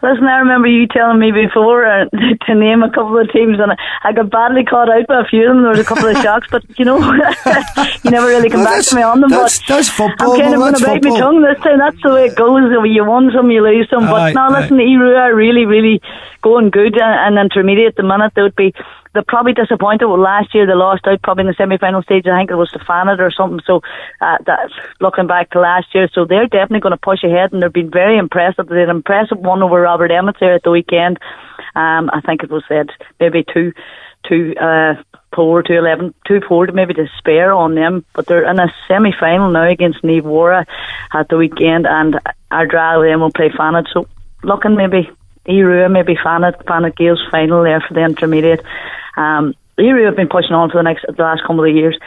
Listen, I remember you telling me before uh, to name a couple of teams, and I got badly caught out by a few of them. There was a couple of shocks, but you know, you never really come well, back to me on them. That's, but that's football. I'm kind of going to bite my tongue this time. That's the way it goes. You won some, you lose some. But aye, now, listen, Aodh Ruadh are really, really going good, and, and intermediate at the minute they would be they're probably disappointed. Well, last year they lost out probably in the semi-final stage. I think it was to Fanad or something. So uh, looking back to last year. So they're definitely going to push ahead, and they've been very impressive. They had an impressive one over Robert Emmet there at the weekend. Um, I think it was said maybe two, two. Uh, four to eleven, two four to maybe to spare on them, but they're in a semi final now against Neve Wara at the weekend, and our draw them will play Fanad. So looking maybe Aodh Ruadh maybe Fanad Fanad Gaels final there for the intermediate. Um, Aodh Ruadh have been pushing on for the next the last couple of years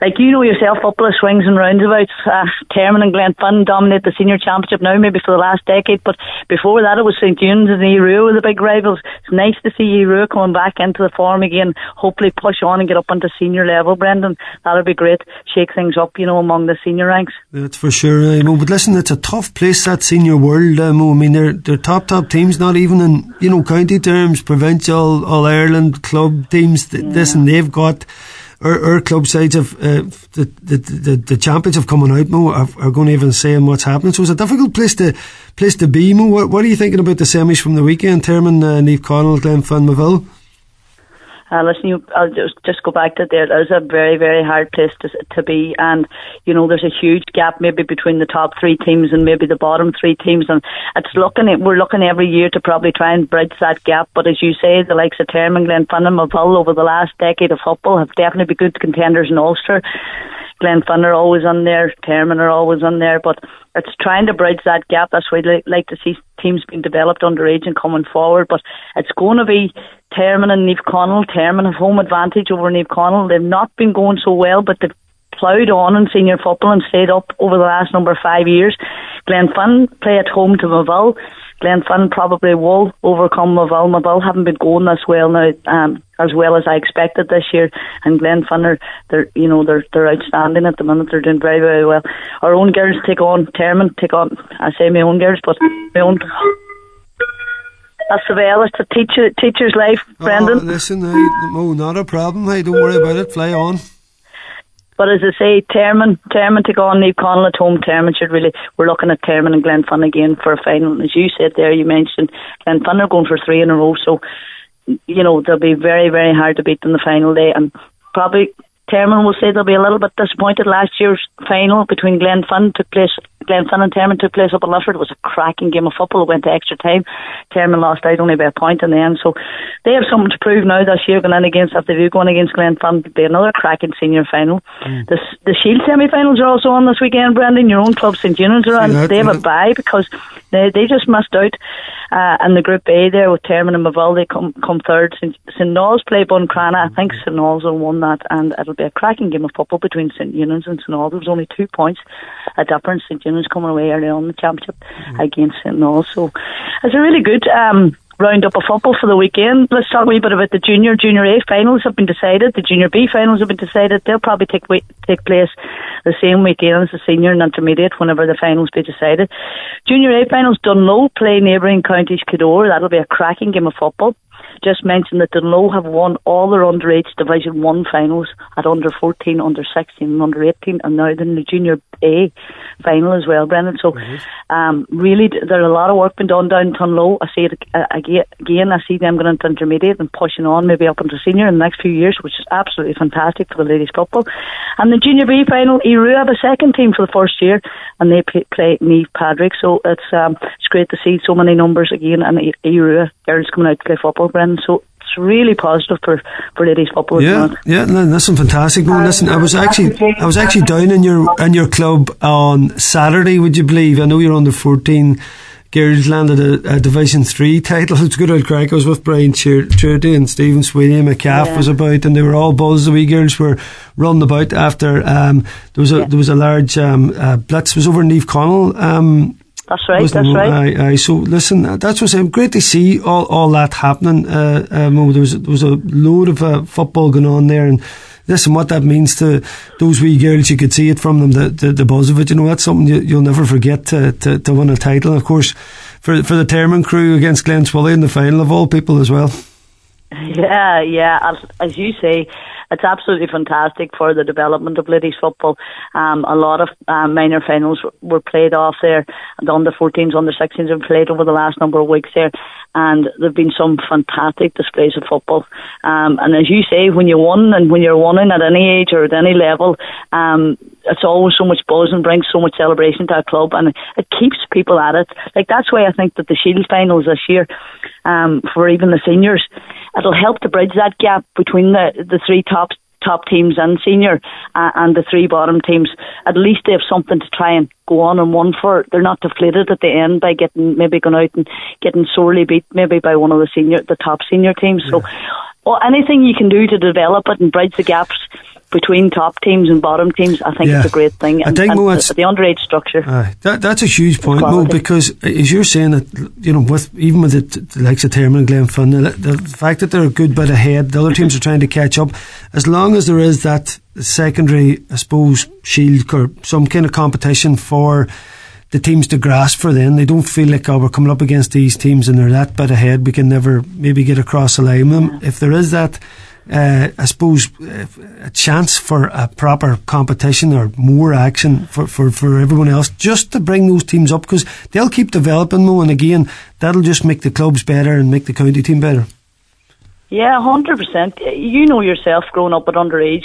like you know yourself, football swings and roundabouts. Uh, Termon and Glenfin dominate the senior championship now, maybe for the last decade. But before that, it was St Eunan's and Aodh Ruadh were the big rivals. It's nice to see Aodh Ruadh coming back into the form again. Hopefully, push on and get up into senior level, Brendan. That'll be great. Shake things up, you know, among the senior ranks. That's for sure. Uh, Mo. But listen, it's a tough place that senior world. Uh, Mo. I mean, they're they're top top teams, not even in you know county terms, provincial, all Ireland club teams. Yeah. Listen, they've got our, our club sides have uh, the, the, the the champions have coming out. Mo are, are going to even saying what's happening. So it's a difficult place to place to be. Mo, what, what are you thinking about the semis from the weekend? Termon, uh, Naomh Conaill, Glenfin, Moville. Uh, listen, you, I'll just, just go back to there. It is a very, very hard place to, to be. And, you know, there's a huge gap maybe between the top three teams and maybe the bottom three teams. And it's looking at, we're looking every year to probably try and bridge that gap. But as you say, the likes of Termon, Glenfinnan, Moville over the last decade of football have definitely been good contenders in Ulster. Glenfinnan are always on there, Termon are always on there, but it's trying to bridge that gap. That's why I'd like to see teams being developed underage and coming forward. But it's going to be Termon and Naomh Conaill. Termon have home advantage over Naomh Conaill. They've not been going so well, but they've ploughed on in senior football and stayed up over the last number of five years. Glenfinnan play at home to Moville. Glenfin probably will overcome Moville. Moville haven't been going this well now, um, as well as I expected this year. And Glenfinnan, they're you know they're they're outstanding at the minute. They're doing very very well. Our own girls take on Termon, take on. I say my own girls, but my own. That's the way. It's a teacher teacher's life, Brendan. Oh, listen, I, no, not a problem. Hey, don't worry about it. Fly on. But as I say, Termon, Termon to go on Naomh Conaill at home, Termon should really, we're looking at Termon and Glenfinnan again for a final. As you said there, you mentioned Glenfinnan are going for three in a row, so, you know, they'll be very, very hard to beat in the final day. And probably Termon will say they'll be a little bit disappointed. Last year's final between Glenfinnan took place, Glenfinnan and Termon took place up in Lifford. It was a cracking game of football. It went to extra time. Termon lost out only by a point in the end. So they have something to prove now this year going in against, if they do going against Glenfinnan, it'll be another cracking senior final. Mm. The, the Shield semi-finals are also on this weekend, Brendan. Your own club, St. Eunan's, are on. That, they have a bye because they, they just missed out. Uh, in the Group A there with Termon and Moville, they come, come third. St. St. Naul's play Buncrana. I think St. Naul's will won that and it'll be a cracking game of football between St Eunan's and St Naul. There was only two points a difference. St Eunan's coming away early on the championship mm-hmm. against St Naul. So it's a really good um, round up of football for the weekend. Let's talk a wee bit about the junior, junior A finals have been decided. The junior B finals have been decided. They'll probably take take place the same weekend as the senior and intermediate whenever the finals be decided. Junior A finals, Dungloe play neighbouring counties Cadore. That'll be a cracking game of football just mention that Dungloe have won all their underage Division 1 finals at under 14, under 16 and under 18 and now they're in the Junior A final as well, Brendan. So mm-hmm. um, really there's a lot of work being done down Dungloe. I see it uh, again, I see them going into intermediate and pushing on maybe up into senior in the next few years, which is absolutely fantastic for the ladies football. And the Junior B final, Aodh Ruadh have a second team for the first year and they play, Naomh Padraig. So it's um, it's great to see so many numbers again and Aodh Ruadh girls coming out to play football, Brendan. So it's really positive for, for ladies football. Yeah, yeah, no, that's some fantastic. No, listen, I was actually I was actually down in your in your club on Saturday. Would you believe? I know you're under fourteen. Girls landed a, a Division Three title. It's good old crack. I was with Brian Trudy and Stephen Sweeney. McCaff yeah. was about, and they were all buzzed. The wee girls were running about after. Um, there was a yeah. there was a large um, uh, blitz. It was over in Naomh Conaill. That's right. That's right. Aye, aye. So listen, that's what's I'm great to see all, all that happening. Uh, um, there was there was a load of uh, football going on there, and listen, what that means to those wee girls, you could see it from them, the the, the buzz of it. You know, that's something you, will never forget to, to, to win a title. And of course, for for the Termon crew against Glenswilly in the final of all people as well. Yeah, yeah. As, you say, it's absolutely fantastic for the development of ladies football. Um, a lot of um, minor finals were played off there. The under 14s, under 16s have played over the last number of weeks there, and there've been some fantastic displays of football. Um, and as you say, when you won and when you're winning at any age or at any level, um, it's always so much buzz and brings so much celebration to a club, and it keeps people at it. Like that's why I think that the Shield finals this year, um, for even the seniors, it'll help to bridge that gap between the the three top top teams and senior uh, and the three bottom teams. At least they have something to try and go on and won for. They're not deflated at the end by getting maybe going out and getting sorely beat maybe by one of the senior the top senior teams. Yeah. So. Well, anything you can do to develop it and bridge the gaps between top teams and bottom teams, I think yeah. it's a great thing. And, I think Mo, the, the underage structure. Uh, that, that's a huge point, Mo, because as you're saying that, you know, with even with the, the likes of Termon and Glenfin, the, the fact that they're a good bit ahead, the other teams are trying to catch up. As long as there is that secondary, I suppose, shield or some kind of competition for the teams to grasp for then. They don't feel like, oh, we're coming up against these teams and they're that bit ahead. We can never maybe get across the line with them. If there is that uh, I suppose, uh, a chance for a proper competition or more action for, for, for everyone else, just to bring those teams up because they'll keep developing more. And again, that'll just make the clubs better and make the county team better. Yeah, hundred percent. You know yourself, growing up at underage,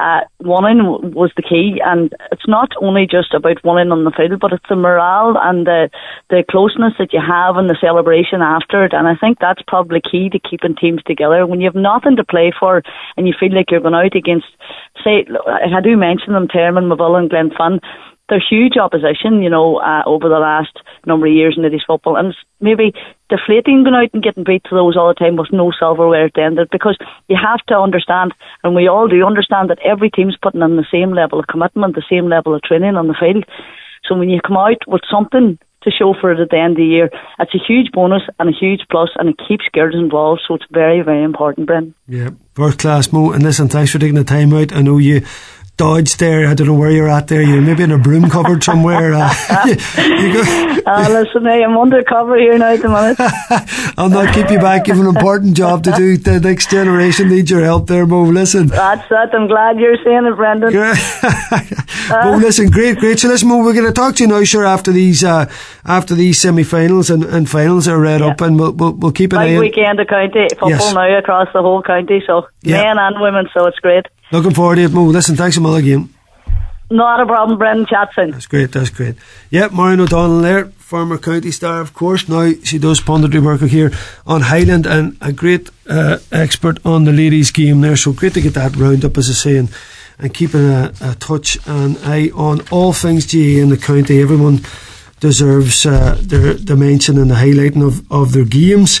uh, winning was the key, and it's not only just about winning on the field, but it's the morale and the the closeness that you have and the celebration after it. And I think that's probably key to keeping teams together. When you have nothing to play for, and you feel like you're going out against, say, I do mention them, Termon, Moville, and Glenfin they're huge opposition, you know, uh, over the last number of years in Ladies football, and maybe deflating going out and getting beat to those all the time with no silverware at the end of it, because you have to understand, and we all do understand that every team's putting in the same level of commitment, the same level of training on the field. So when you come out with something to show for it at the end of the year. It's a huge bonus and a huge plus, and it keeps girls involved, so it's very, very important, Bryn. Yeah, first class, Mo. And listen, thanks for taking the time out. I know you dodge there. I don't know where you're at there. You're maybe in a broom cupboard somewhere. Uh, you go. uh, listen, hey, I'm undercover here now at the minute. I'll not keep you back. You've an important job to do. The next generation needs your help there, Mo. Listen. That's that. I'm glad you're saying it, Brendan. Mo, listen, great, great. So listen, Mo, we're going to talk to you now, sure, after these uh, after these semi-finals and, and finals are read yeah. up, and we'll, we'll, we'll keep an Big eye weekend of county football yes. now across the whole county, so yeah. men and women, so it's great. Looking forward to it, Mo. Listen, thanks a million again. Not a problem, Brendan Chatson. That's great, that's great. Yep, Maureen O'Donnell there, former county star, of course. Now she does punditry work here on Highland and a great uh, expert on the ladies' game there. So great to get that round up, as I say, and, and keeping a, a touch and eye on all things GAA in the county. Everyone deserves uh, their, their mention and the highlighting of, of their games.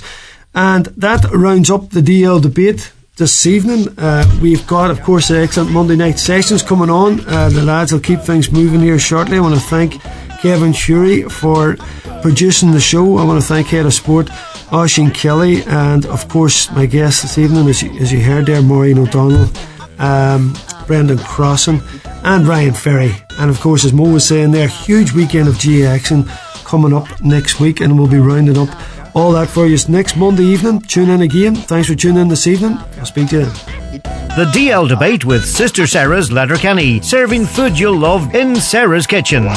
And that rounds up the DL debate this evening. Uh, we've got, of course, excellent Monday night sessions coming on. Uh, the lads will keep things moving here shortly. I want to thank Kevin Shurey for producing the show. I want to thank Head of Sport, Oisín Kelly, and of course, my guest this evening, as you, as you heard there, Maureen O'Donnell, um, Brendan Crossan, and Ryan Ferry. And of course, as Mo was saying there, huge weekend of GAA action coming up next week, and we'll be rounding up all that for you next Monday evening. Tune in again. Thanks for tuning in this evening. I'll speak to you then. The DL debate with Sister Sarah's Letterkenny, serving food you'll love in Sarah's kitchen.